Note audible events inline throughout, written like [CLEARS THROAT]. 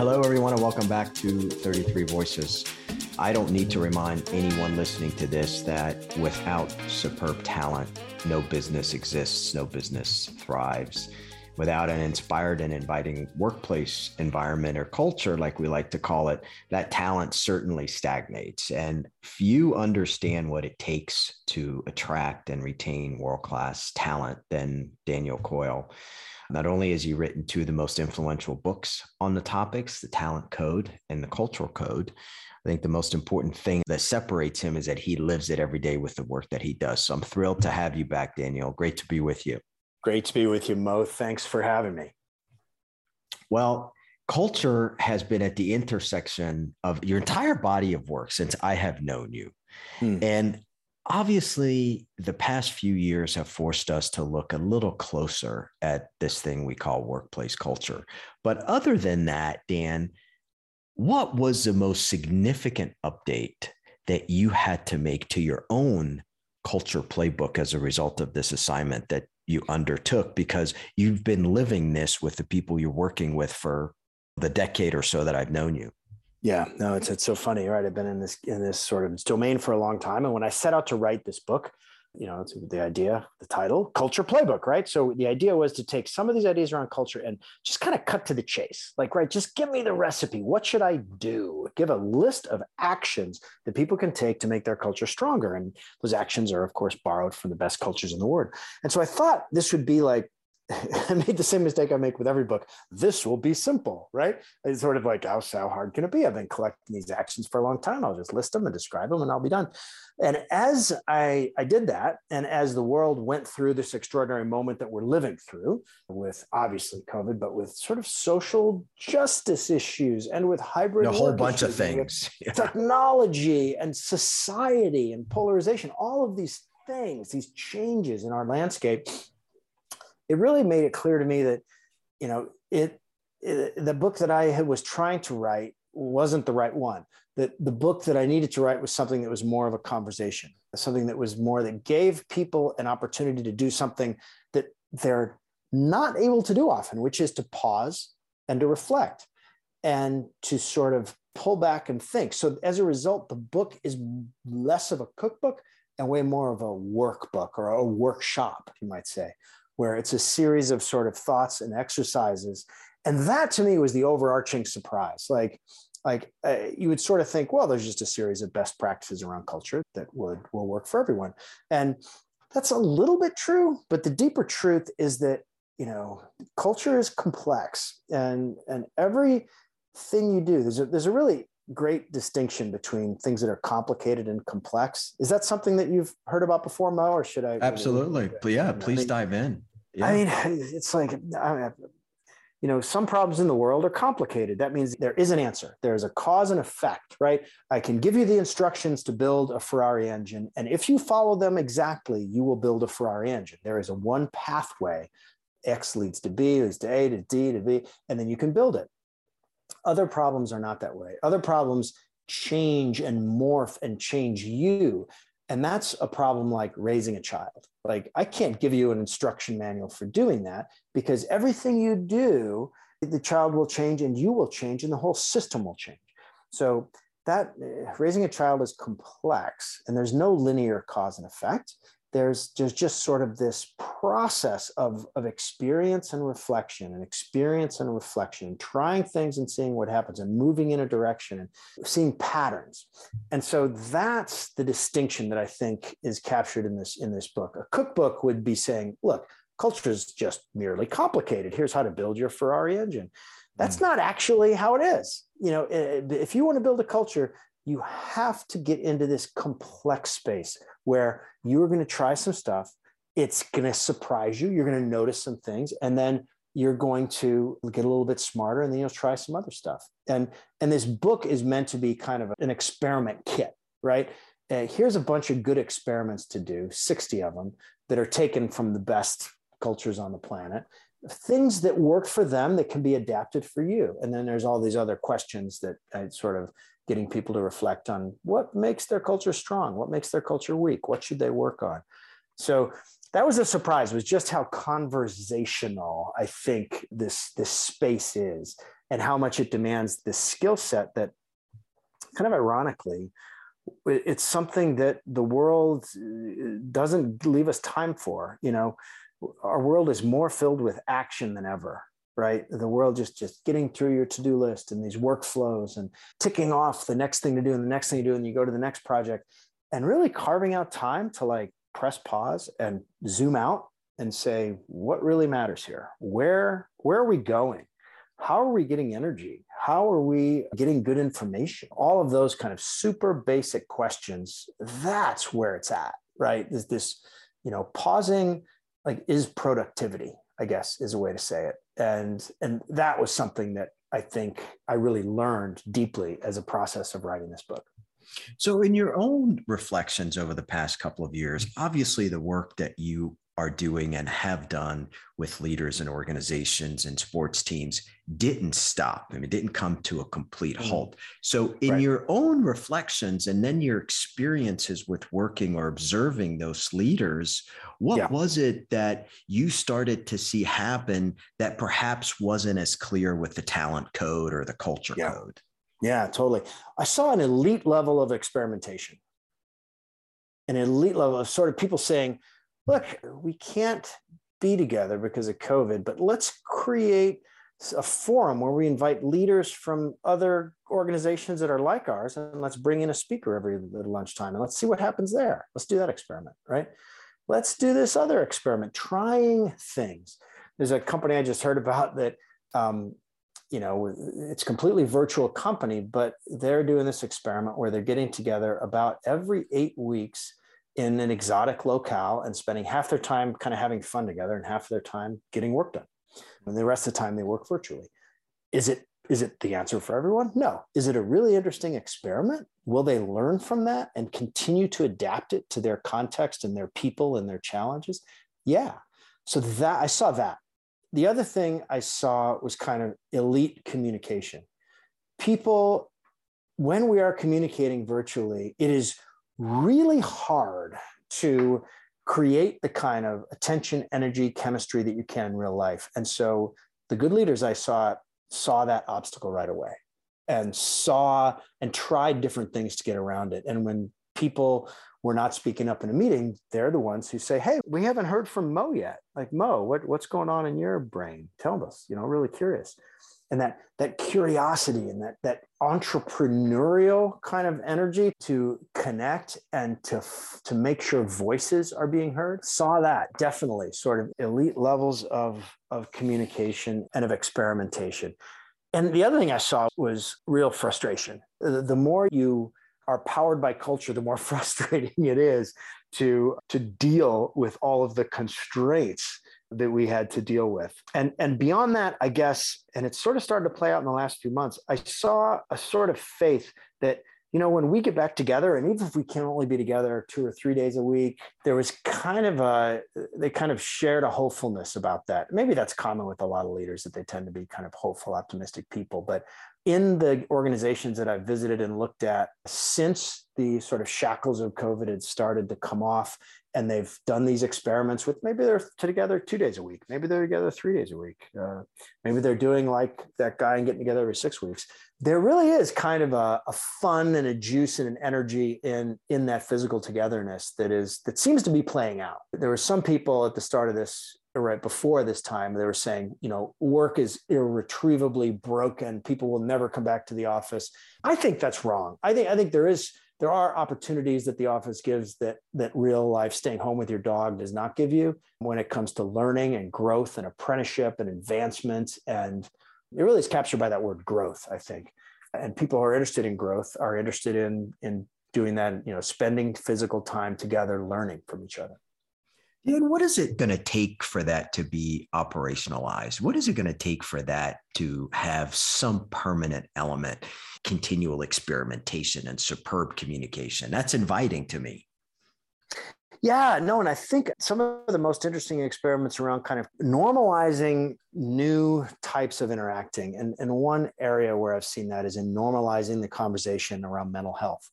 Hello, everyone, and welcome back to 33 Voices. I don't need to remind anyone listening to this that without superb talent, no business exists, no business thrives. Without an inspired and inviting workplace environment or culture, like we like to call it, that talent certainly stagnates. And few understand what it takes to attract and retain world class talent than Daniel Coyle. Not only has he written two of the most influential books on the topics, The Talent Code and The Culture Code, I think the most important thing that separates him is that he lives it every day with the work that he does. So I'm thrilled to have you back, Daniel. Great to be with you. Great to be with you, Moe. Thanks for having me. Well, culture has been at the intersection of your entire body of work since I have known you. Hmm. And obviously the past few years have forced us to look a little closer at this thing we call workplace culture. But other than that dan what was the most significant update that you had to make to your own culture playbook as a result of this assignment that you undertook? Because you've been living this with the people you're working with for the decade or so that I've known you yeah, no, it's it's so funny, right? I've been in this in this sort of domain for a long time, and when I set out to write this book, you know, the idea, the title, Culture Playbook, right? So the idea was to take some of these ideas around culture and just kind of cut to the chase, like, right, just give me the recipe. What should I do? Give a list of actions that people can take to make their culture stronger, and those actions are, of course, borrowed from the best cultures in the world. And so I thought this would be like [LAUGHS] I made the same mistake I make with every book. This will be simple, right? It's sort of like, how, how hard can it be? I've been collecting these actions for a long time. I'll just list them and describe them and I'll be done. And as I, I did that, and as the world went through this extraordinary moment that we're living through with obviously COVID, but with sort of social justice issues and with hybrid, a whole bunch of things, [LAUGHS] yeah. technology and society and polarization, all of these things, these changes in our landscape it really made it clear to me that, you know, it, it the book that I was trying to write wasn't the right one. That the book that I needed to write was something that was more of a conversation, something that was more that gave people an opportunity to do something that they're not able to do often, which is to pause and to reflect and to sort of pull back and think. So as a result, the book is less of a cookbook and way more of a workbook or a workshop, you might say, where it's a series of sort of thoughts and exercises. And that to me was the overarching surprise. Like, like uh, you would sort of think, well, there's just a series of best practices around culture that would will work for everyone. And that's a little bit true, but the deeper truth is that you know culture is complex, and and every thing you do, there's a there's a really great distinction between things that are complicated and complex. Is that something that you've heard about before, Moe, or should I? Absolutely. Yeah, please dive in. Yeah. I mean, [LAUGHS] it's like, you know, some problems in the world are complicated. That means there is an answer. There's a cause and effect, right? I can give you the instructions to build a Ferrari engine. And if you follow them exactly, you will build a Ferrari engine. There is a one pathway. X leads to B, leads to A, to D, to B, and then you can build it. Other problems are not that way. Other problems change and morph and change you. And that's a problem like raising a child. Like, I can't give you an instruction manual for doing that because everything you do, the child will change and you will change and the whole system will change. So, that eh, raising a child is complex and there's no linear cause and effect there's there's just sort of this process of of experience and reflection and experience and reflection trying things and seeing what happens and moving in a direction and seeing patterns. And so that's the distinction that i think is captured in this in this book. A cookbook would be saying look culture is just merely complicated. Here's how to build your ferrari engine. That's mm. not actually how it is. You know if you want to build a culture you have to get into this complex space where you're going to try some stuff. It's going to surprise you. You're going to notice some things, and then you're going to get a little bit smarter, and then you'll try some other stuff. And and this book is meant to be kind of an experiment kit, right? Uh, here's a bunch of good experiments to do, 60 of them that are taken from the best cultures on the planet things that work for them that can be adapted for you and then there's all these other questions that I sort of getting people to reflect on what makes their culture strong, what makes their culture weak, what should they work on. So that was a surprise was just how conversational I think this this space is and how much it demands this skill set that kind of ironically it's something that the world uh, doesn't leave us time for you know our world is more filled with action than ever right? The world just just getting through your to-do list and these workflows and ticking off the next thing to do and the next thing to do and you go to the next project and really carving out time to like press pause and zoom out and say what really matters here? Where where are we going? How are we getting energy? How are we getting good information? All of those kind of super basic questions that's where it's at right? Is this you know pausing like is productivity i guess is a way to say it. And and that was something that i think i really learned deeply as a process of writing this book. So, in your own reflections over the past couple of years, obviously the work that you are doing and have done with leaders and organizations and sports teams didn't stop. I mean, it didn't come to a complete mm. halt. So, in right. your own reflections and then your experiences with working or observing those leaders, what yeah. was it that you started to see happen that perhaps wasn't as clear with the talent code or the culture yeah. code? Yeah, totally. I saw an elite level of experimentation, an elite level of sort of people saying, look, we can't be together because of COVID, but let's create a forum where we invite leaders from other organizations that are like ours and let's bring in a speaker every lunchtime and let's see what happens there. Let's do that experiment, right? Let's do this other experiment, trying things. There's a company I just heard about that um, you know it's completely virtual company but they're doing this experiment where they're getting together about every eight weeks in an exotic locale and spending half their time kind of having fun together and half of their time getting work done. And the rest of the time they work virtually. Is it is it the answer for everyone? No. Is it a really interesting experiment? Will they learn from that and continue to adapt it to their context and their people and their challenges? Yeah. So that i saw that. The other thing I saw was kind of elite communication. People, when we are communicating virtually, it is really hard to create the kind of attention, energy, chemistry that you can in real life. And so the good leaders I saw saw that obstacle right away and saw and tried different things to get around it. And when people were not speaking up in a meeting, they're the ones who say, Hey, we haven't heard from Moe yet. Like, Moe, what, what's going on in your brain? Tell us, you know, really curious. And that that curiosity and that that entrepreneurial kind of energy to connect and to to make sure voices are being heard. Saw that definitely sort of elite levels of of communication and of experimentation. And the other thing i saw was real frustration. The, the more you are powered by culture, the more [LAUGHS] frustrating it is to, to deal with all of the constraints that we had to deal with. And, and beyond that, I guess, and it sort of started to play out in the last few months, I saw a sort of faith that you know, when we get back together, and even if we can only be together two or three days a week, there was kind of a, they kind of shared a hopefulness about that. Maybe that's common with a lot of leaders that they tend to be kind of hopeful, optimistic people. But in the organizations that I've visited and looked at since the sort of shackles of COVID had started to come off, and they've done these experiments with maybe they're together two days a week, maybe they're together three days a week, uh, maybe they're doing like that guy and getting together every six weeks. There really is kind of a, a fun and a juice and an energy in in that physical togetherness that is that seems to be playing out. There were some people at the start of this right before this time they were saying you know work is irretrievably broken people will never come back to the office i think that's wrong i think i think there is there are opportunities that the office gives that that real life staying home with your dog does not give you when it comes to learning and growth and apprenticeship and advancement. And it really is captured by that word growth i think. And people who are interested in growth are interested in in doing that you know spending physical time together learning from each other and what is it going to take for that to be operationalized? What is it going to take for that to have some permanent element, continual experimentation and superb communication? That's inviting to me. Yeah, no, and I think some of the most interesting experiments around kind of normalizing new types of interacting. And, and one area where I've seen that is in normalizing the conversation around mental health.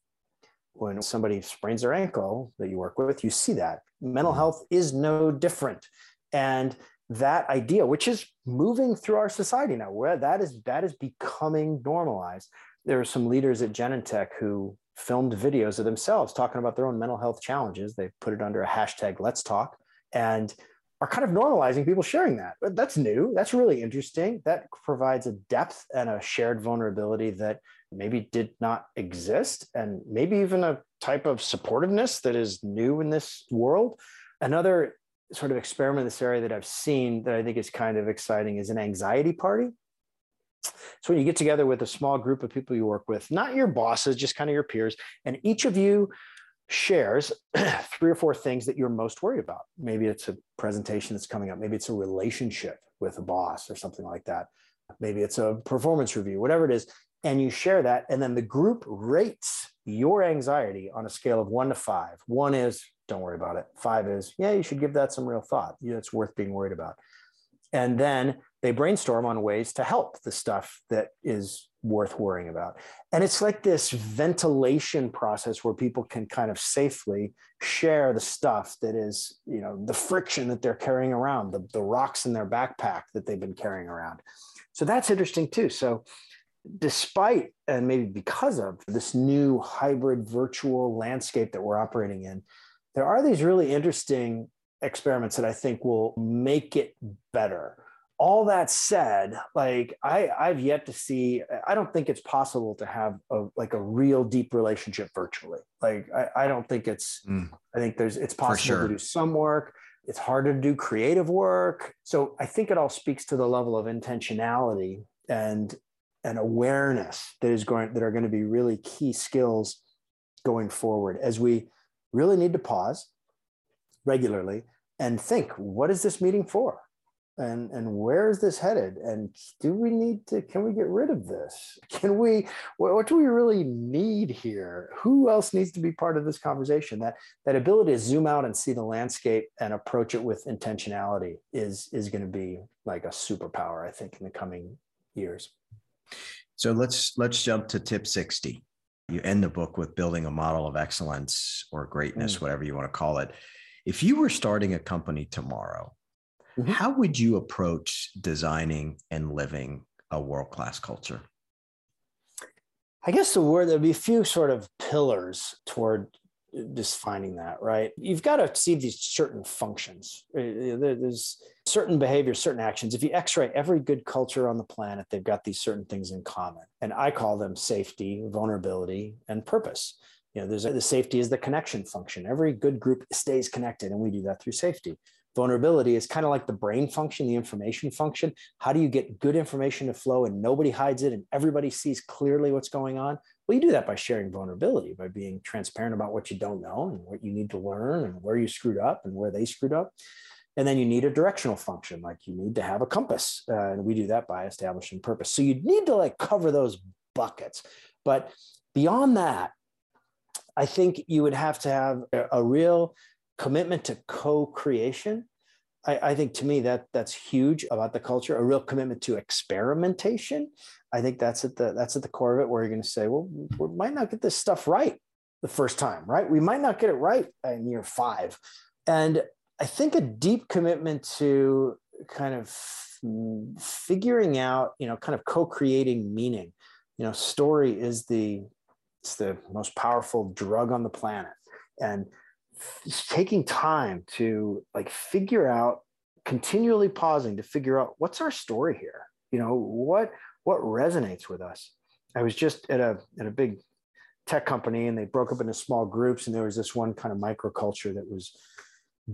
When somebody sprains their ankle that you work with, you see that mental health is no different. And that idea, which is moving through our society now, where that is that is becoming normalized. There are some leaders at Genentech who filmed videos of themselves talking about their own mental health challenges. They put it under a hashtag Let's Talk and are kind of normalizing people sharing that. That's new. That's really interesting. That provides a depth and a shared vulnerability that maybe did not exist, and maybe even a type of supportiveness that is new in this world. Another sort of experiment in this area that I've seen that I think is kind of exciting is an anxiety party. So when you get together with a small group of people you work with, not your bosses, just kind of your peers, and each of you shares [CLEARS THROAT] three or four things that you're most worried about. Maybe it's a presentation that's coming up, maybe it's a relationship with a boss or something like that. Maybe it's a performance review, whatever it is, and you share that and then the group rates your anxiety on a scale of 1 to 5. 1 is don't worry about it. 5 is yeah, you should give that some real thought. Yeah, it's worth being worried about. And then they brainstorm on ways to help the stuff that is worth worrying about. And it's like this ventilation process where people can kind of safely share the stuff that is, you know, the friction that they're carrying around, the, the rocks in their backpack that they've been carrying around. So that's interesting too. So despite and maybe because of this new hybrid virtual landscape that we're operating in, there are these really interesting experiments that I think will make it better all that said like i i've yet to see i don't think it's possible to have a like a real deep relationship virtually like i, I don't think it's mm. i think there's it's possible sure. to do some work it's harder to do creative work so i think it all speaks to the level of intentionality and and awareness that is going that are going to be really key skills going forward as we really need to pause regularly and think what is this meeting for? And and where is this headed? And do we need to can we get rid of this? [LAUGHS] Can we what, what, do we really need here? Who else needs to be part of this conversation? That that ability to zoom out and see the landscape and approach it with intentionality is is going to be like a superpower i think in the coming years so let's let's jump to tip 60 you end the book with building a model of excellence or greatness mm. whatever you want to call it if you were starting a company tomorrow Mm-hmm. How would you approach designing and living a world class culture? I guess the word there'd be a few sort of pillars toward defining that, right? You've got to see these certain functions. Uh, uh, there's certain behaviors, certain actions. If you x-ray every good culture on the planet, they've got these certain things in common. And I call them safety, vulnerability, and purpose. You know, there's the safety is the connection function. Every good group stays connected, and we do that through safety vulnerability is kind of like the brain function, the information function. How do you get good information to flow and nobody hides it and everybody sees clearly what's going on? Well, you do that by sharing vulnerability, by being transparent about what you don't know and what you need to learn and where you screwed up and where they screwed up. And then you need a directional function, like you need to have a compass. Uh, and we do that by establishing purpose. So you need to like cover those buckets. But beyond that, I think you would have to have a, a real commitment to co-creation I, I, think to me that that's huge about the culture a real commitment to experimentation. I think that's at the that's at the core of it where you're going to say well we might not get this stuff right the first time right? We might not get it right in year five. And i think a deep commitment to kind of figuring out you know kind of co-creating meaning. You know story is the it's the most powerful drug on the planet. And taking time to like figure out continually pausing to figure out what's our story here? You know what what resonates with us? I was just at a at a big tech company and they broke up into small groups and there was this one kind of microculture that was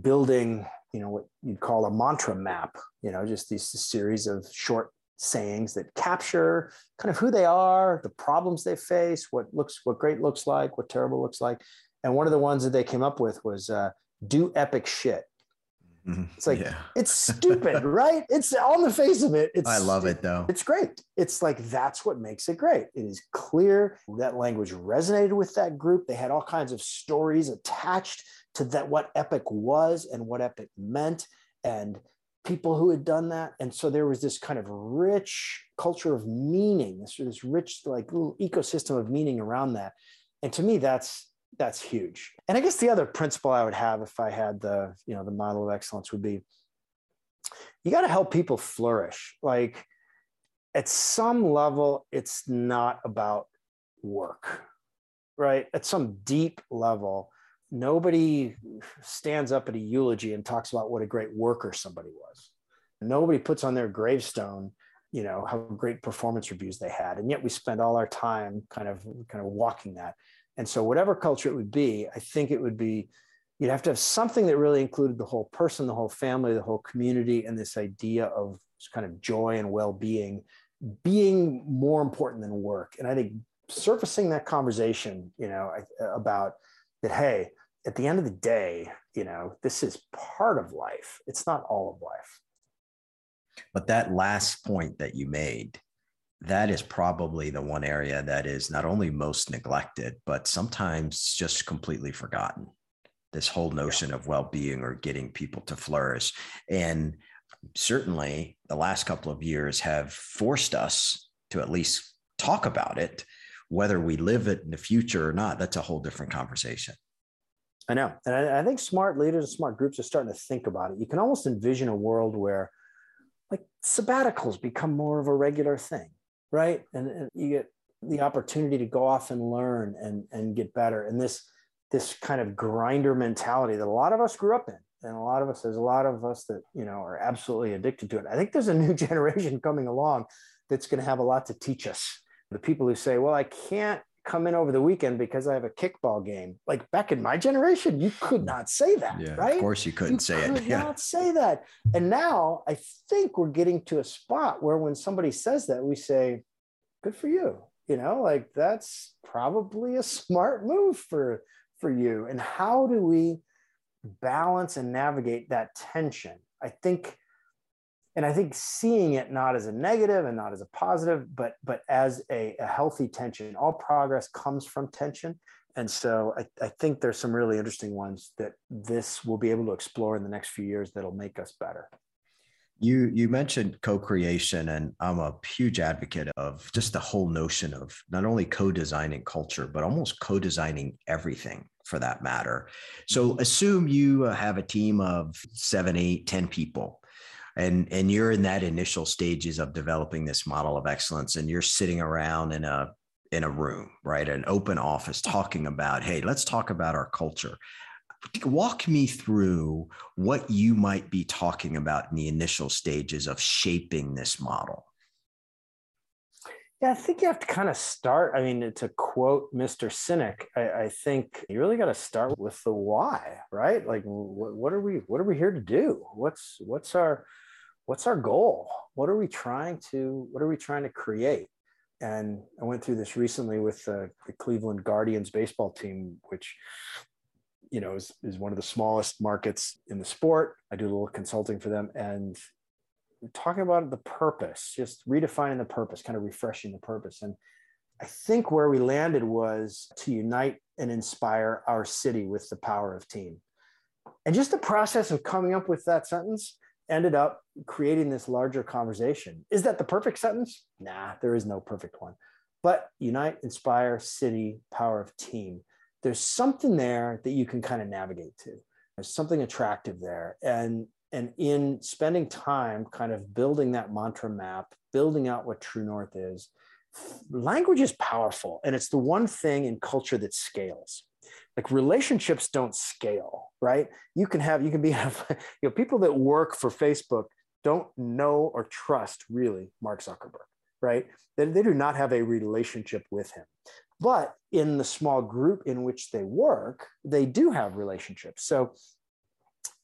building you know what you'd call a mantra map you know just these series of short sayings that capture kind of who they are the problems they face what looks what great looks like what terrible looks like and one of the ones that they came up with was uh, do epic shit. Mm-hmm. It's like yeah. it's stupid, [LAUGHS] right? It's on the face of it. It's I love it though. It's great. It's like that's what makes it great. It is clear that language resonated with that group. They had all kinds of stories attached to that what epic was and what epic meant and people who had done that. And so there was this kind of rich culture of meaning, this, this rich like little ecosystem of meaning around that. And to me, that's that's huge. And I guess the other principle I would have if I had the, you know, the model of excellence would be you got to help people flourish. Like at some level, it's not about work, right? At some deep level, nobody stands up at a eulogy and talks about what a great worker somebody was. Nobody puts on their gravestone, you know, how great performance reviews they had. And yet we spend all our time kind of kind of walking that. And so whatever culture it would be, I think it would be you'd have to have something that really included the whole person, the whole family, the whole community, and this idea of kind of joy and well-being being more important than work. And I think surfacing that conversation, you know, about that, hey, at the end of the day, you know, this is part of life. It's not all of life. But that last point that you made, that is probably the one area that is not only most neglected, but sometimes just completely forgotten. This whole notion yeah. of well being or getting people to flourish. And certainly the last couple of years have forced us to at least talk about it. Whether we live it in the future or not, that's a whole different conversation. I know. And I, I think smart leaders and smart groups are starting to think about it. You can almost envision a world where like sabbaticals become more of a regular thing, right? And, and you get the opportunity to go off and learn and, and get better. And this, this kind of grinder mentality that a lot of us grew up in and a lot of us there's a lot of us that you know are absolutely addicted to it i think there's a [LAUGHS] new generation coming along that's going to have a lot to teach us the people who say well i can't come in over the weekend because i have a kickball game. Like back in my generation you could not say that yeah, right? of course you couldn't you say could it [LAUGHS] yeah. not say that. And now i think we're getting to a spot where when somebody says that we say good for you you know? Like that's probably a smart move for for you. And how do we balance and navigate that tension. I think, and I think seeing it not as a negative and not as a positive, but but as a, a healthy tension. All progress comes from tension. And so I, I think there's some really interesting ones that this will be able to explore in the next few years that'll make us better. You you mentioned co-creation, and I'm a huge advocate of just the whole notion of not only co-designing culture, but almost co-designing everything for that matter. So assume you uh, have a team of seven, eight, ten people. And, and you're in that initial stages of developing this model of excellence and you're sitting around in a in a room right an open office talking about hey let's talk about our culture walk me through what you might be talking about in the initial stages of shaping this model yeah, I think you have to kind of start. I mean, to quote Mr. Sinek, I, I think you really got to start with the why, right? Like, what, what, are we? What are we here to do? What's what's our what's our goal? What are we trying to What are we trying to create? And I went through this recently with uh, the Cleveland Guardians baseball team, which you know is, is one of the smallest markets in the sport. I do a little consulting for them, and talking about the purpose, just redefining the purpose, kind of refreshing the purpose. And I think where we landed was to unite and inspire our city with the power of team. And just the process of coming up with that sentence ended up creating this larger conversation. Is that the perfect sentence? Nah, there is no perfect one. But unite, inspire, city, power of team. There's something there that you can kind of navigate to. There's something attractive there. And and in spending time kind of building that mantra map, building out what True North is, language is powerful. And it's the one thing in culture that scales. Like relationships don't scale, right? You can have, you can be, have [LAUGHS] you know, people that work for Facebook don't know or trust really Mark Zuckerberg, right? They, they do not have a relationship with him. But in the small group in which they work, they do have relationships. So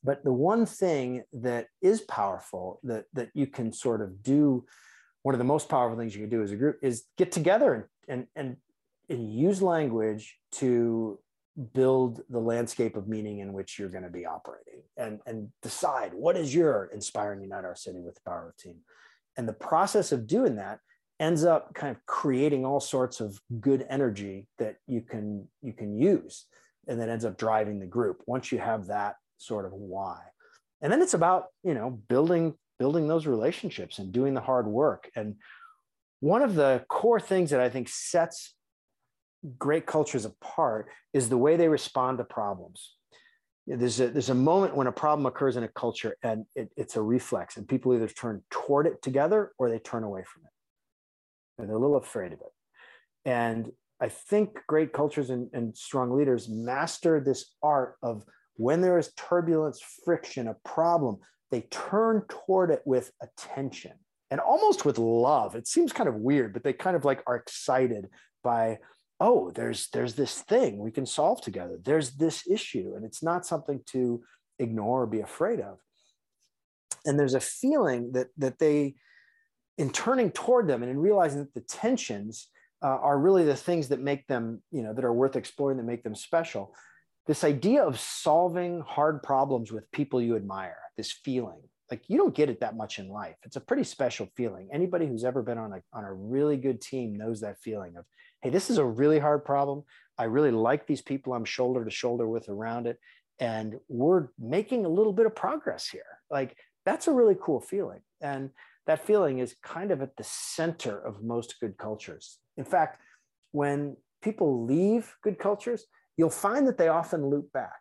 but the one thing that is powerful that, that you can sort of do, one of the most powerful things you can do as a group is get together and, and, and use language to build the landscape of meaning in which you're going to be operating and, and decide what is your inspiring unite our city with the power of team. And the process of doing that ends up kind of creating all sorts of good energy that you can you can use and that ends up driving the group once you have that sort of why and then it's about you know building building those relationships and doing the hard work and one of the core things that i think sets great cultures apart is the way they respond to problems. There's a, there's a moment when a problem occurs in a culture and it, it's a reflex, and people either turn toward it together or they turn away from it. And they're a little afraid of it. And I think great cultures and, and strong leaders master this art of when there is turbulence, friction, a problem, they turn toward it with attention and almost with love. It seems kind of weird, but they kind of like are excited by oh there's there's this thing we can solve together. There's this issue and it's not something to ignore or be afraid of. And there's a feeling that that they in turning toward them and in realizing that the tensions uh, are really the things that make them you know that are worth exploring that make them special this idea of solving hard problems with people you admire this feeling like you don't get it that much in life. It's a pretty special feeling. Anybody who's ever been on a, on a really good team knows that feeling of hey, this is a really hard problem. I really like these people I'm shoulder to shoulder with around it. And we're making a little bit of progress here. Like, that's a really cool feeling. And that feeling is kind of at the center of most good cultures. In fact, when people leave good cultures, you'll find that they often loop back.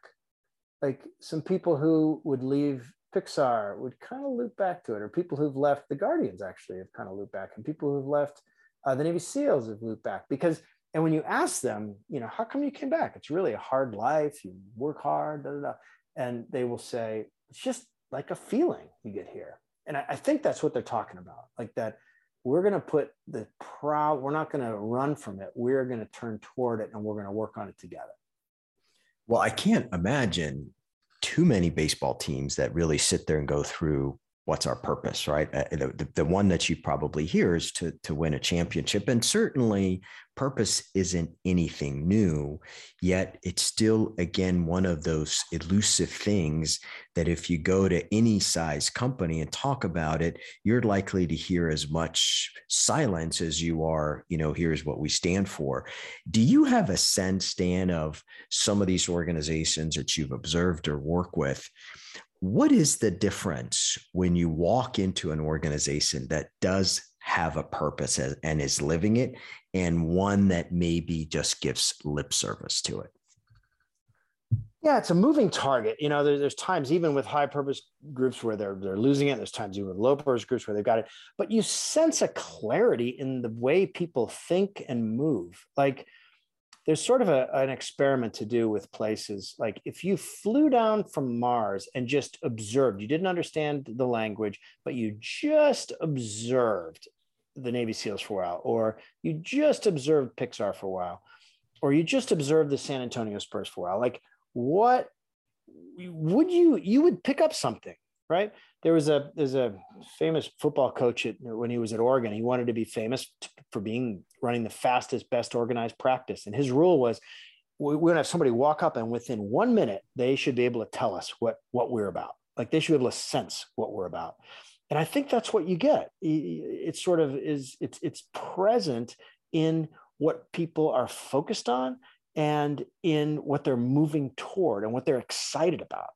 Like some people who would leave Pixar would kind of loop back to it, or people who've left the Guardians actually have kind of looped back, and people who've left uh, the Navy SEALs have looped back because, and when you ask them, you know, how come you came back? It's really a hard life. You work hard, da, da, da. and they will say it's just like a feeling you get here. And I, I think that's what they're talking about, like that. We're going to put the proud. We're not going to run from it. We're going to turn toward it, and we're going to work on it together. Well, I can't imagine too many baseball teams that really sit there and go through what's our purpose, right? Uh, the, the one that you probably hear is to, to win a championship. And certainly purpose isn't anything new, yet it's still, again, one of those elusive things that if you go to any size company and talk about it, you're likely to hear as much silence as you are, you know, here's what we stand for. Do you have a sense, Dan, of some of these organizations that you've observed or work with? What is the difference when you walk into an organization that does have a purpose and is living it, and one that maybe just gives lip service to it? Yeah, it's a moving target. You know, there, there's times even with high purpose groups where they're they're losing it. There's times even with low purpose groups where they've got it. But you sense a clarity in the way people think and move. Like there's sort of a, an experiment to do with places like if you flew down from mars and just observed you didn't understand the language but you just observed the navy seals for a while or you just observed pixar for a while or you just observed the san antonio spurs for a while like what would you you would pick up something right there was a there's a famous football coach at, when he was at Oregon. He wanted to be famous for being running the fastest, best organized practice, and his rule was we're going to have somebody walk up and within one minute they should be able to tell us what what we're about. Like they should be able to sense what we're about. And I think that's what you get. It sort of is it's it's present in what people are focused on and in what they're moving toward and what they're excited about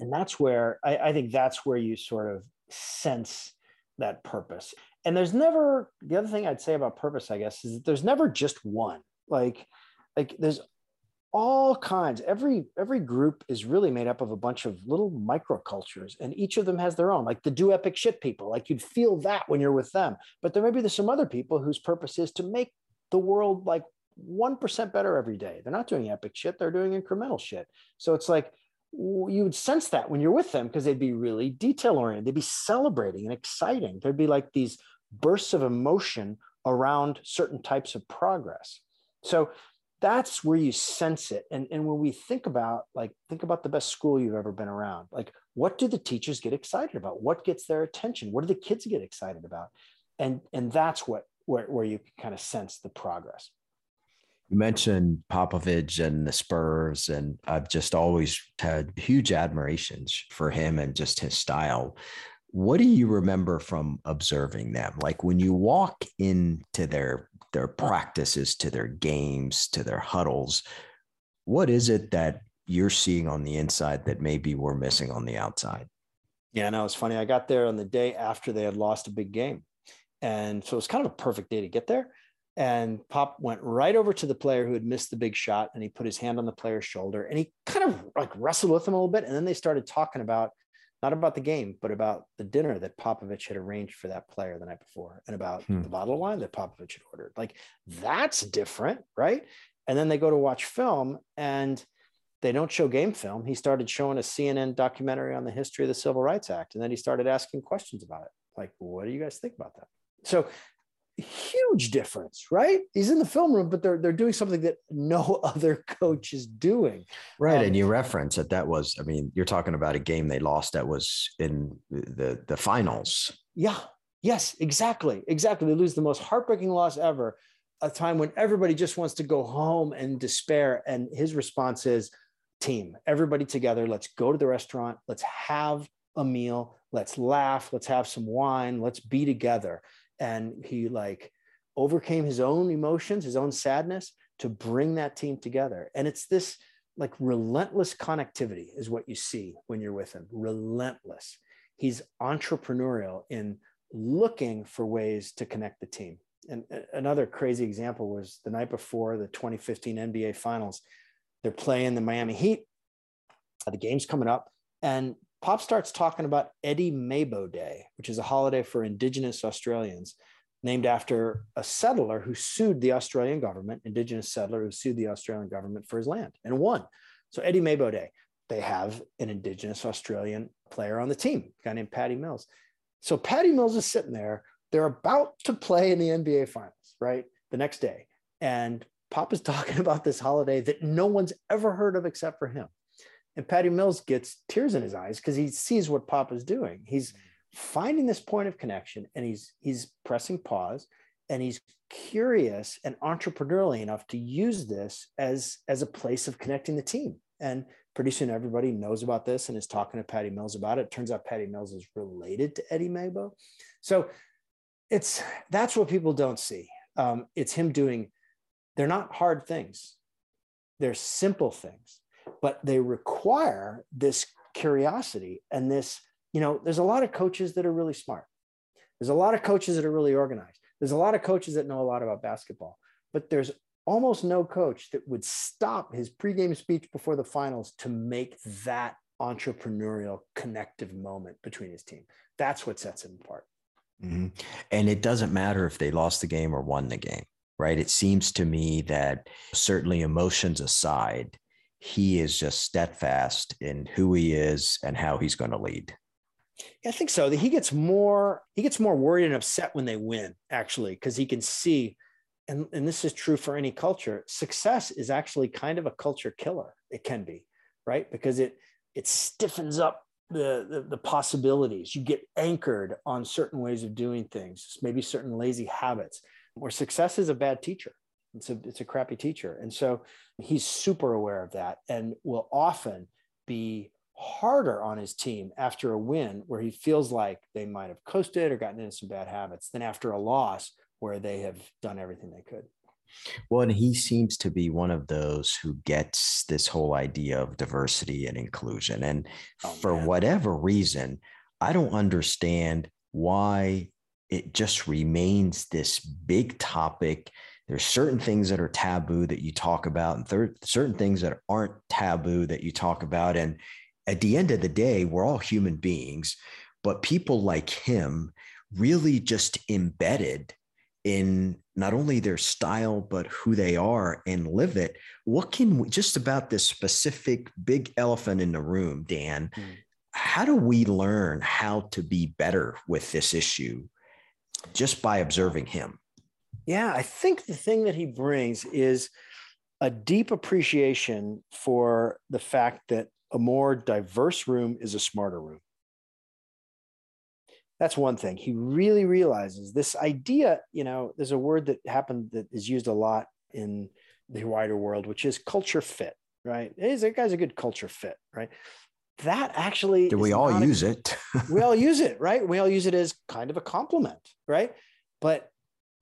and that's where I, I think that's where you sort of sense that purpose and there's never the other thing i'd say about purpose i guess is that there's never just one. Like like there's all kinds. Every every group is really made up of a bunch of little microcultures and each of them has their own. Like the do epic shit people. Like you'd feel that when you're with them. But there maybe there's some other people whose purpose is to make the world like 1% better every day. They're not doing epic shit. They're doing incremental shit. So it's like you would sense that when you're with them because they'd be really detail oriented. They'd be celebrating and exciting. There'd be like these bursts of emotion around certain types of progress. So that's where you sense it. And, and when we think about like, think about the best school you've ever been around. Like, what do the teachers get excited about? What gets their attention? What do the kids get excited about? And, and that's what where, where you kind of sense the progress you mentioned Popovich and the Spurs, and I've just always had huge admirations for him and just his style. What do you remember from observing them? Like when you walk into their their practices, to their games, to their huddles, what is it that you're seeing on the inside that maybe we're missing on the outside? Yeah, no, it's funny. I got there on the day after they had lost a big game. And so it was kind of a perfect day to get there And Pop went right over to the player who had missed the big shot and he put his hand on the player's shoulder and he kind of like wrestled with him a little bit. And then they started talking about not about the game, but about the dinner that Popovich had arranged for that player the night before and about hmm. the bottle of wine that Popovich had ordered. Like that's different, right? And then they go to watch film and they don't show game film. He started showing a CNN documentary on the history of the Civil Rights Act. And then he started asking questions about it. Like, what do you guys think about that? So huge difference, right? He's in the film room, but they're they're doing something that no [LAUGHS] other coach is doing. Right, um, and you reference that that was. I mean, you're talking about a game they lost that was in the the finals. Yeah. Yes. Exactly. Exactly. They lose the most heartbreaking loss ever. A time when everybody just wants to go home and despair, and his response is, "Team, everybody together. Let's go to the restaurant. Let's have a meal. Let's laugh. Let's have some wine. Let's be together." And he like overcame his own emotions his own sadness to bring that team together. And it's this like relentless connectivity is what you see when you're with him relentless. He's entrepreneurial in looking for ways to connect the team. And another crazy example was the night before the 2015 nba finals they're playing the miami heat the game's coming up and Pop starts talking about Eddie Mabo Day, which is a holiday for Indigenous Australians, named after a settler who sued the Australian government, Indigenous settler who sued the Australian government for his land and won. So Eddie Mabo Day, they have an Indigenous Australian player on the team, a guy named Patty Mills. So Patty Mills is sitting there. They're about to play in the NBA Finals, right? The next day. And Pop is [LAUGHS] talking about this holiday that no one's ever heard of except for him. And Patty Mills gets tears in his eyes because he sees what Papa's doing. He's finding this point of connection and he's he's pressing pause and he's curious and entrepreneurially enough to use this as as a place of connecting the team. And pretty soon everybody knows about this and is talking to Patty Mills about it. Turns out Patty Mills is related to Eddie Mabo. So it's that's what people don't see. Um, it's him doing, they're not hard things. They're simple things but they require this curiosity and this you know there's a lot of coaches that are really smart. There's a lot of coaches that are really organized. There's a lot of coaches that know a lot about basketball but there's almost no coach that would stop his pregame speech before the finals to make that entrepreneurial connective moment between his team. That's what sets him apart. Mm-hmm. and it doesn't matter if they lost the game or won the game right? It seems to me that certainly emotions aside he is just steadfast in who he is and how he's going to lead. Yeah, I think so. He gets more he gets more worried and upset when they win, actually, because he can see, and, and this is true for any culture, success is actually kind of a culture killer. It can be, right? Because it it stiffens up the, the, the possibilities. You get anchored on certain ways of doing things, maybe certain lazy habits, where success is a bad teacher. It's a it's a crappy teacher. And so he's super aware of that and will often be harder on his team after a win where he feels like they might have coasted or gotten into some bad habits than after a loss where they have done everything they could. Well, and he seems to be one of those who gets this whole idea of diversity and inclusion. And oh, for man. whatever reason, I don't understand why it just remains this big topic there's certain things that are taboo that you talk about and certain things that aren't taboo that you talk about. And at the end of the day we're all human beings but people like him really just embedded in not only their style but who they are and live it. What can we just about this specific big elephant in the room dan mm. how do we learn how to be better with this issue just by observing him yeah, I think the thing that he brings is a deep appreciation for the fact that a more diverse room is a smarter room. That's one thing. He really realizes this idea, you know, there's a word that happened that is used a lot in the wider world, which is culture fit, right? Hey, that guy's a good culture fit, right? That actually do we all use a, it? we all [LAUGHS] use it, right? We all use it as kind of a compliment, right? But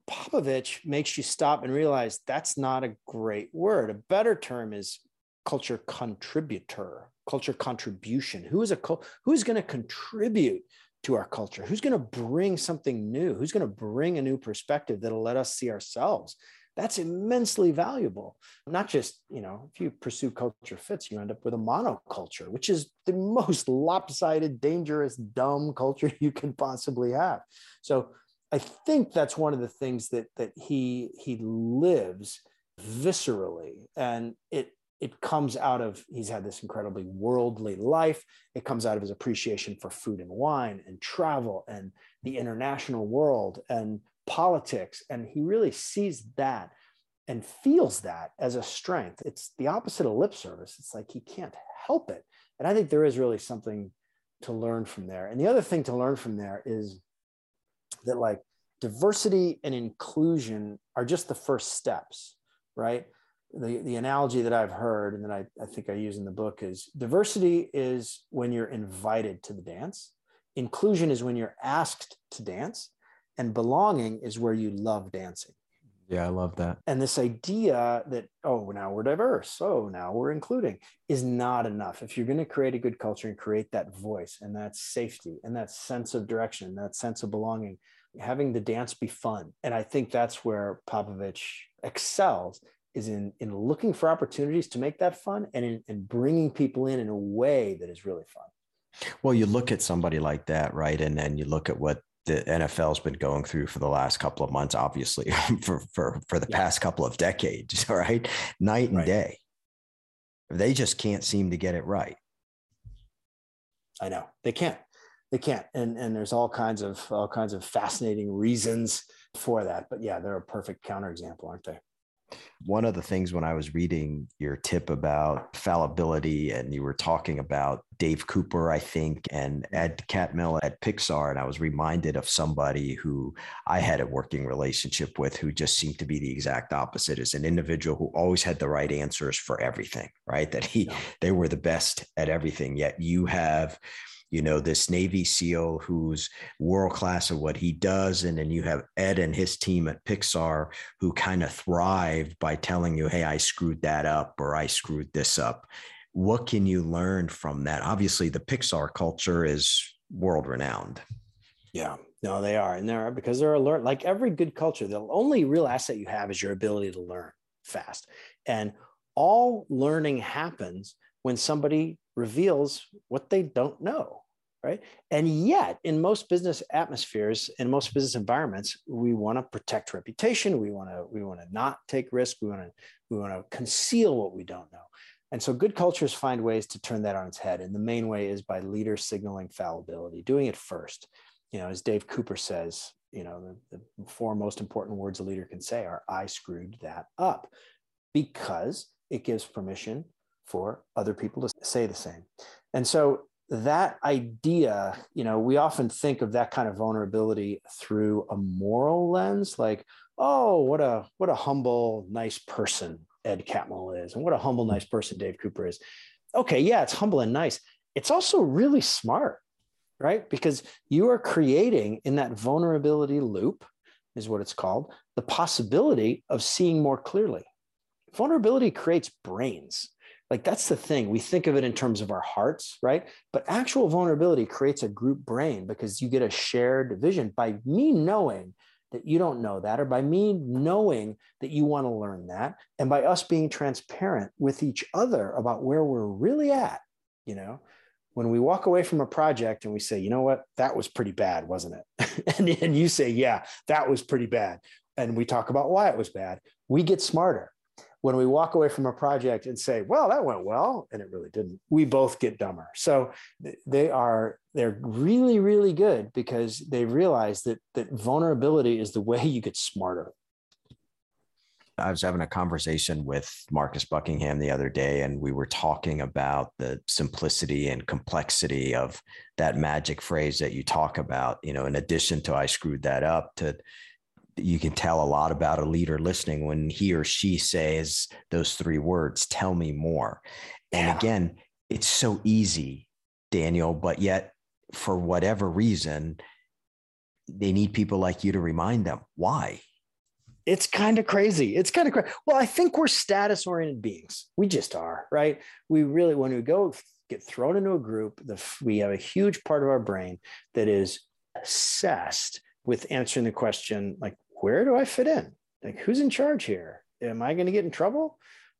Popovich makes you stop and realize that's not a great word. A better term is culture contributor, culture contribution. Who is a who is going to contribute to our culture? Who's going to bring something new? Who's going to bring a new perspective that'll let us see ourselves? That's immensely valuable. Not just, you know, if you pursue culture fits, you end up with a monoculture, which is the most [LAUGHS] lopsided, dangerous, dumb culture [LAUGHS] you can possibly have. So I think that's one of the things that that he he lives viscerally and it it comes out of he's had this incredibly worldly life. It comes out of his appreciation for food and wine and travel and the international world and politics. And he really sees that and feels that as a strength. It's the opposite of lip service. It's like he can't help it. And i think there is really something to learn from there. And the other thing to learn from there is that like diversity and inclusion are just the first steps right? The, the analogy that I've heard and that I, I think I use in the book is diversity is when you're invited to the dance, inclusion is when you're asked to dance, and belonging is where you love dancing. Yeah, I love that. And this idea that, oh, now we're diverse, oh, now we're including is not enough. If you're going to create a good culture and create that voice and that safety and that sense of direction, that sense of belonging, having the dance be fun. And I think that's where Popovich excels is in in looking for opportunities to make that fun and in, in bringing people in in a way that is really fun well you look at somebody like that right and then you look at what the NFL's been going through for the last couple of months, obviously [LAUGHS] for for for the yeah. past couple of decades, [LAUGHS] right? Night and right. day. They just can't seem to get it right. I know they can't. They can't, and and there's all kinds of all kinds of fascinating reasons for that. But yeah, they're a perfect counterexample, aren't they? One of the things when I was reading your tip about fallibility, and you were talking about Dave Cooper, I think, and mm-hmm. Ed Catmull at Pixar, and I was reminded of somebody who I had a working relationship with who just seemed to be the exact opposite as an individual who always had the right answers for everything, right? That he, yeah. they were the best at everything. Yet you have, you know, this Navy SEAL who's world class at what he does. And then you have Ed and his team at Pixar who kind of thrived by telling you, hey, I screwed that up or I screwed this up. What can you learn from that? Obviously, the Pixar culture is world renowned. Yeah, no, they are. And they're because they're alert. Like every good culture, the only real asset you have is your ability to learn fast. And all learning happens when somebody reveals what they don't know right? And yet in most business atmospheres in most business environments we want to protect reputation we want to we want to not take risk we want to we want to conceal what we don't know. And so good cultures find ways to turn that on its head. And the main way is by leader signaling fallibility doing it first. You know as dave cooper says you know the, the four most important words a leader can say are i screwed that up because it gives permission for other people to say the same. And so that idea, you know, we often think of that kind of vulnerability through a moral lens, like, oh, what a what a humble, nice person Ed Catmull is, and what a humble, nice person Dave Cooper is. Okay, yeah, it's humble and nice. It's also really smart, right? Because you are creating in that vulnerability loop, is what it's called, the possibility of seeing more clearly. Vulnerability creates brains like that's the thing. We think of it in terms of our hearts, right? But actual vulnerability creates a group brain because you get a shared vision by me knowing that you don't know that, or by me knowing that you want to learn that, and by us being transparent with each other about where we're really at, you know. When we walk away from a project and we say, you know what, that was pretty bad, wasn't it? [LAUGHS] and, and you say, yeah, that was pretty bad. And we talk about why it was bad, we get smarter when we walk away from a project and say, well, that went well, and it really didn't, we both get dumber. So they are, they're really, really good because they realize that that vulnerability is the way you get smarter. I was having a conversation with Marcus Buckingham the other day, and we were talking about the simplicity and complexity of that magic phrase that you talk about. You know, in addition to I screwed that up, to you can tell a lot about a leader listening when he or she says those three words tell me more and yeah. again it's so easy daniel but yet for whatever reason they need people like you to remind them why it's kind of crazy it's kind of crazy well i think we're status oriented beings we just are right we really when we go get thrown into a group. The, we have a huge part of our brain that is obsessed with answering the question, like, where do I fit in? Like, who's in charge here? Am I going to get in trouble?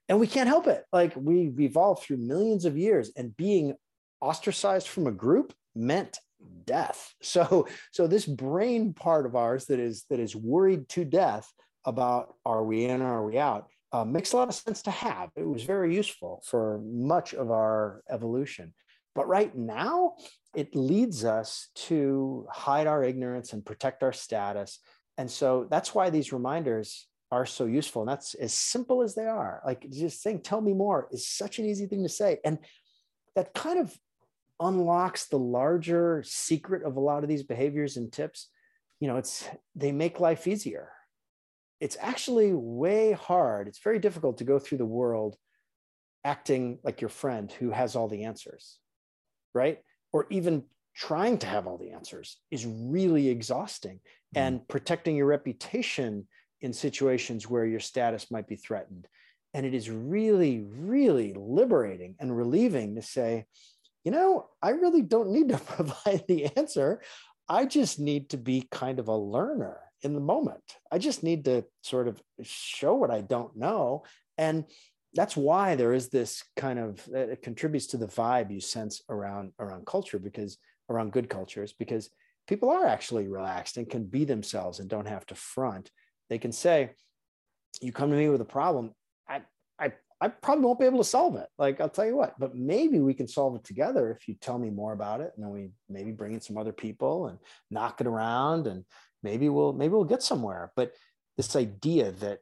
And we can't help it. Like, we've evolved through millions of years, and being ostracized from a group meant death. So, so this brain part of ours that is that is worried to death about are we in or are we out uh, makes a lot of sense to have. It was very useful for much of our evolution. But right now, it leads us to hide our ignorance and protect our status. And so that's why these reminders are so useful. And that's as simple as they are. Like just saying, tell me more is such an easy thing to say. And that kind of unlocks the larger secret of a lot of these behaviors and tips. You know, it's they make life easier it's actually way hard. It's very difficult to go through the world acting like your friend who has all the answers, right? Or even trying to have all the answers is really exhausting. Mm-hmm. And protecting your reputation in situations where your status might be threatened. And it is really, really liberating and relieving to say, you know, I really don't need to [LAUGHS] provide the answer. I just need to be kind of a learner in the moment. I just need to sort of show what I don't know. And that's why there is this kind of it contributes to the vibe you sense around around culture because around good cultures because people are actually relaxed and can be themselves and don't have to front. They can say you come to me with a problem i i i probably won't be able to solve it. Like i'll tell you what but maybe we can solve it together if you tell me more about it and then we maybe bring in some other people and knock it around and maybe we'll maybe we'll get somewhere. But this idea that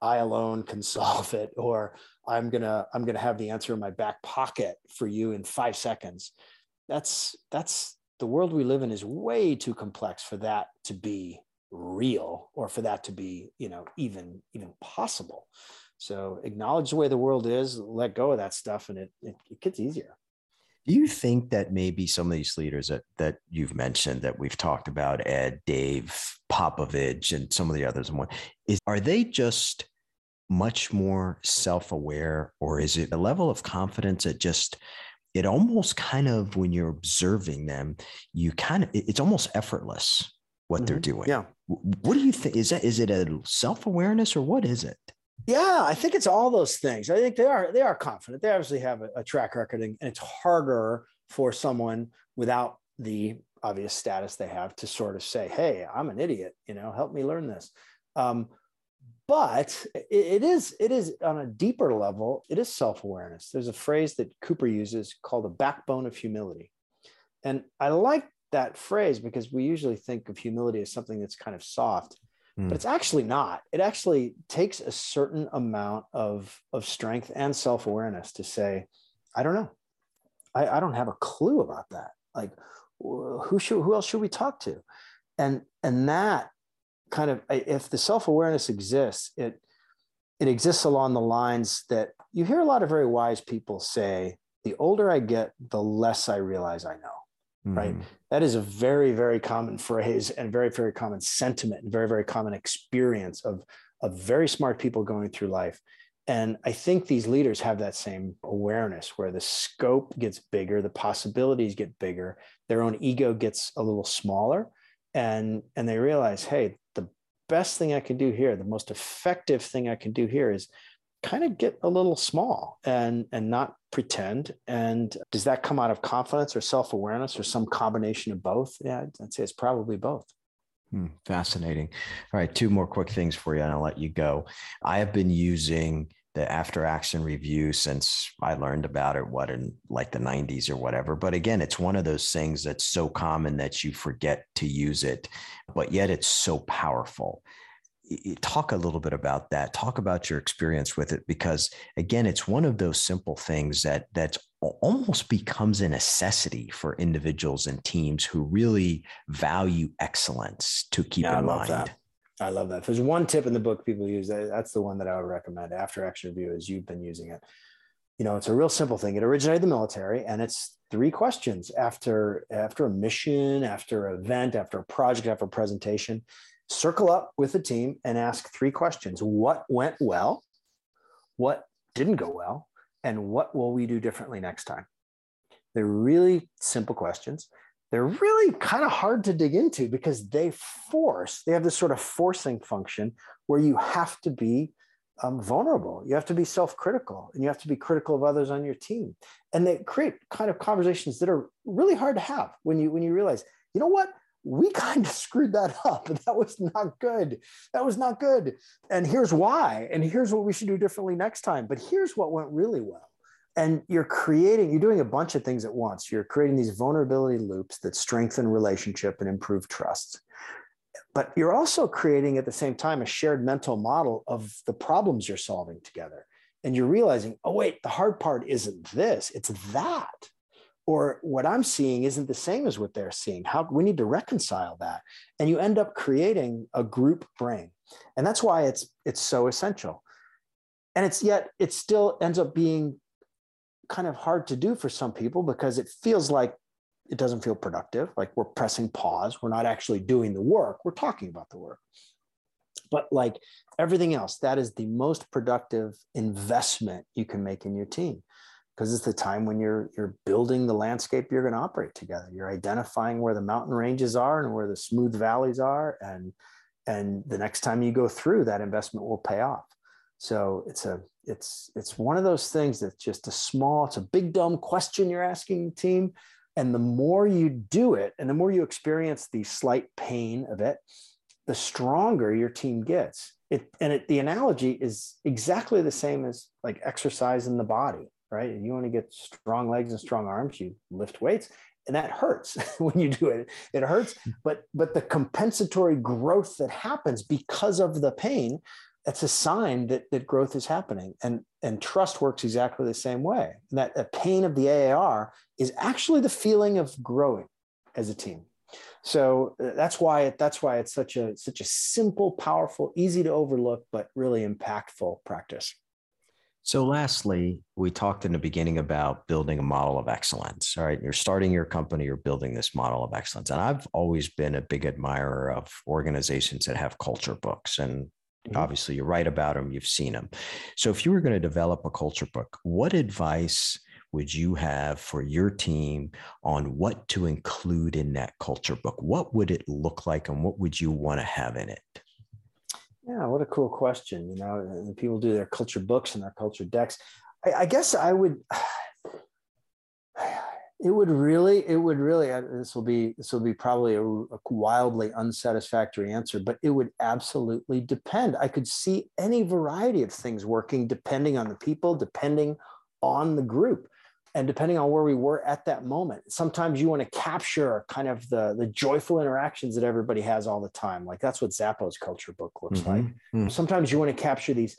i alone can [LAUGHS] solve it or i'm gonna i'm gonna have the answer in my back pocket for you in five seconds that's that's the world we live in is way too complex for that to be real or for that to be you know even even possible. So acknowledge the way the world is let go of that stuff and it, it, it gets easier. Do you think that maybe some of these leaders that that you've mentioned that we've talked about, Ed, Dave, Popovich, and some of the others, and what is are they just much more self-aware, or is it a level of confidence that just it almost kind of when you're observing them, you kind of it's almost effortless what mm-hmm. they're doing. Yeah. What do you think? Is that is it a self-awareness or what is it? Yeah, I think it's all those things. I think they are they are confident. They obviously have a, a track record, and it's harder for someone without the obvious status they have to sort of say, "Hey, I'm an idiot. You know, help me learn this." Um, but it, is it is on a deeper level. It is self awareness. There's a phrase that Cooper uses called the backbone of humility, and I like that phrase because we usually think of humility as something that's kind of soft but hmm. it's actually not it actually takes a certain amount of of strength and self-awareness to say i don't know i, I don't have a clue about that like who should who else should we talk to and and that kind of if the self-awareness exists it it exists along the lines that you hear a lot of very wise people say the older i get the less i realize i know mm-hmm. right? That is a very, very common phrase and very, very common sentiment and very, very common experience of, of very smart people going through life. And I think these leaders have that same awareness where the scope gets bigger, the possibilities get bigger, their own ego gets a little smaller, and, and they realize, hey, the best thing I can do here, the most effective thing I can do here is kind of get a little small and and not pretend. And does that come out of confidence or self-awareness or some combination of both? Yeah i'd say it's probably both. Hmm, fascinating. All right two more quick things for you and i'll let you go. I have been using the after action review since i learned about it what in like the 90s or whatever. But again it's one of those things that's so common that you forget to use it but yet it's so powerful. Talk a little bit about that. Talk about your experience with it because again it's one of those simple things that that almost becomes a necessity for individuals and teams who really value excellence to keep yeah, in mind that. I love that if there's one tip in the book people use that's the one that i would recommend after action review as you've been using it you know it's a real simple thing it originated in the military and it's three questions after after a mission after an event after a project after a presentation circle up with the team and ask three questions What went well? What didn't go well? And what will we do differently next time? They're really simple questions. They're really kind of hard to dig into because they force, they have this sort of forcing function where you have to be um, vulnerable. You have to be self critical and you have to be critical of others on your team. And they create kind of conversations that are really hard to have when you, when you realize, you know what? we [LAUGHS] kind of screwed that up. and That was not good. That was not good. And here's why. And here's what we should do differently next time. But here's what went really well. And you're creating, you're doing a bunch of things at once. You're creating these vulnerability loops that strengthen relationship and improve trust. But you're also creating at the same time a shared mental model of the problems you're solving together. And you're realizing, oh, wait, the hard part isn't this, it's that or what i'm seeing isn't the same as what they're seeing how we need to reconcile that and you end up creating a group brain and that's why it's it's so essential and it's yet it still ends up being kind of hard to do for some people because it feels like it doesn't feel productive. Like we're pressing pause. We're not actually doing the work. We're talking about the work. But like everything else that is the most productive investment you can make in your team because it's the time when you're you're building the landscape you're going to operate together. You're identifying where the mountain ranges are and where the smooth valleys are and and the next time you go through that investment will pay off so it's a it's it's one of those things that's just a small it's a big dumb question you're asking the team and the more you do it and the more you experience the slight pain of it the stronger your team gets it and it, the analogy is exactly the same as like exercise in the body right? You want to get strong legs and strong arms, you lift weights, and that hurts [LAUGHS] when you do it. It hurts, but but the compensatory growth that happens because of the pain, that's a sign that that growth is happening. And and trust works exactly the same way. And that the pain of the AAR is actually the feeling of growing as a team. So uh, that's why it, that's why it's such a such a simple, powerful, easy to overlook, but really impactful practice. So, lastly, we talked in the beginning about building a model of excellence. All right. You're starting your company, you're building this model of excellence. And I've always been a big admirer of organizations that have culture books. And. Mm-hmm. obviously, you write about them, you've seen them. So, if you were going to develop a culture book, what advice would you have for your team on what to include in that culture book? What would it look like and what would you want to have in it? Yeah, what a cool question. You know, people do their culture books and their culture decks. I, I guess I would. It would really, it would really. Uh, this will be, this will be probably a, a wildly unsatisfactory answer, but it would absolutely depend. I could see any variety of things working depending on the people, depending on the group and depending on where we were at that moment sometimes you want to capture kind of the the joyful interactions that everybody has all the time like that's what zappos culture book looks mm-hmm. like mm-hmm. sometimes you want to capture these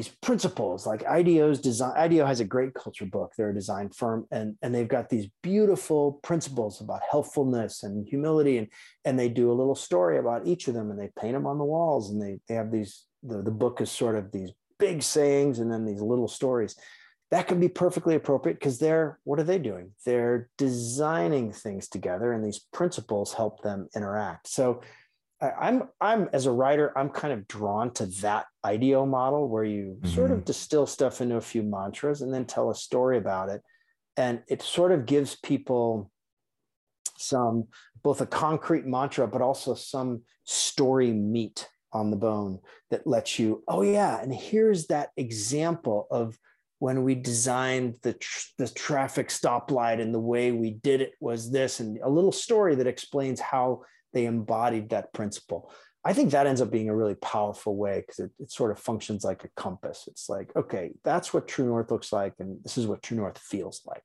these principles like ideo's design ideo has a great culture book. They're a design firm and and they've got these beautiful principles about helpfulness and humility and and they do a little story about each of them and they paint them on the walls and they they have these the, the book is sort of these big sayings and then these little stories. That can be perfectly appropriate because they're what are they doing? They're designing things together and these principles help them interact. So i'm i'm as a writer i'm kind of drawn to that ideo model where you mm-hmm. sort of distill stuff into a few mantras and then tell a story about it and it sort of gives people some both a concrete mantra but also some story meat on the bone that lets you oh yeah and here's that example of when we designed the, tr- the traffic stoplight and the way we did it was this and a little story that explains how they embodied that principle. I think that ends up being a really powerful way because it, it sort of functions like a compass. It's like okay that's what true north looks like and this is what true north feels like.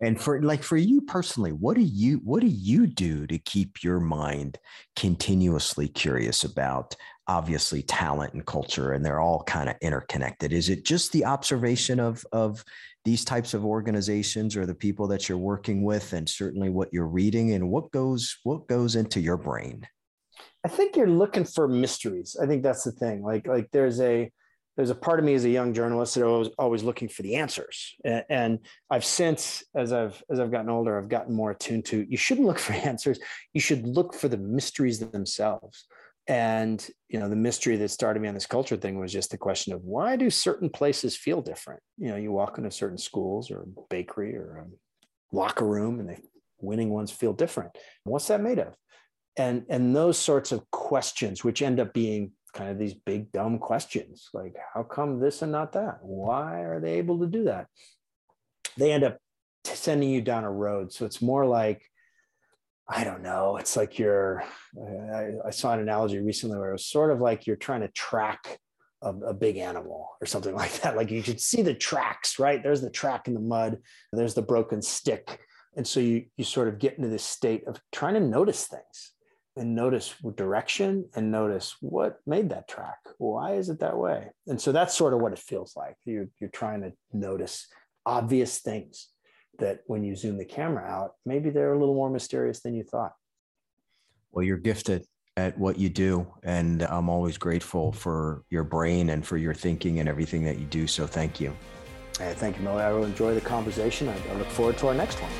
And for like for you personally, what do you what do you do to keep your mind continuously curious about obviously talent and culture and they're all kind of interconnected. Is it just the observation of of these types of organizations or the people that you're working with and certainly what you're reading and what goes what goes into your brain? I think you're looking for mysteries. I think that's the thing. Like like there's a there's a part of me as a young journalist that was always looking for the answers. And, and I've since, as I've as I've gotten older, I've gotten more attuned to you shouldn't look for [LAUGHS] answers. You should look for the mysteries themselves. And you know, the mystery that started me on this culture thing was just the question of why do certain places feel different? You know, you walk into certain schools or bakery or locker room and the winning ones feel different. What's that made of? And, and those sorts of questions, which end up being kind of these big dumb questions like how come this and not that why are they able to do that they end up sending you down a road so it's more like i don't know it's like you're I, I saw an analogy recently where it was sort of like you're trying to track a, a, big animal or something [LAUGHS] like that like you can see the tracks right there's the track in the mud there's the broken stick and so you you sort of get into this state of trying to notice things and notice direction and notice what made that track. Why is it that way? And so that's sort of what it feels like. You're, you're trying to notice obvious things that when you zoom the camera out, maybe they're a little more mysterious than you thought. Well, you're gifted at what you do. And I'm always grateful for your brain and for your thinking and everything that you do. So thank you. Hey, thank you, Millie. I will enjoy the conversation. I look forward to our next one.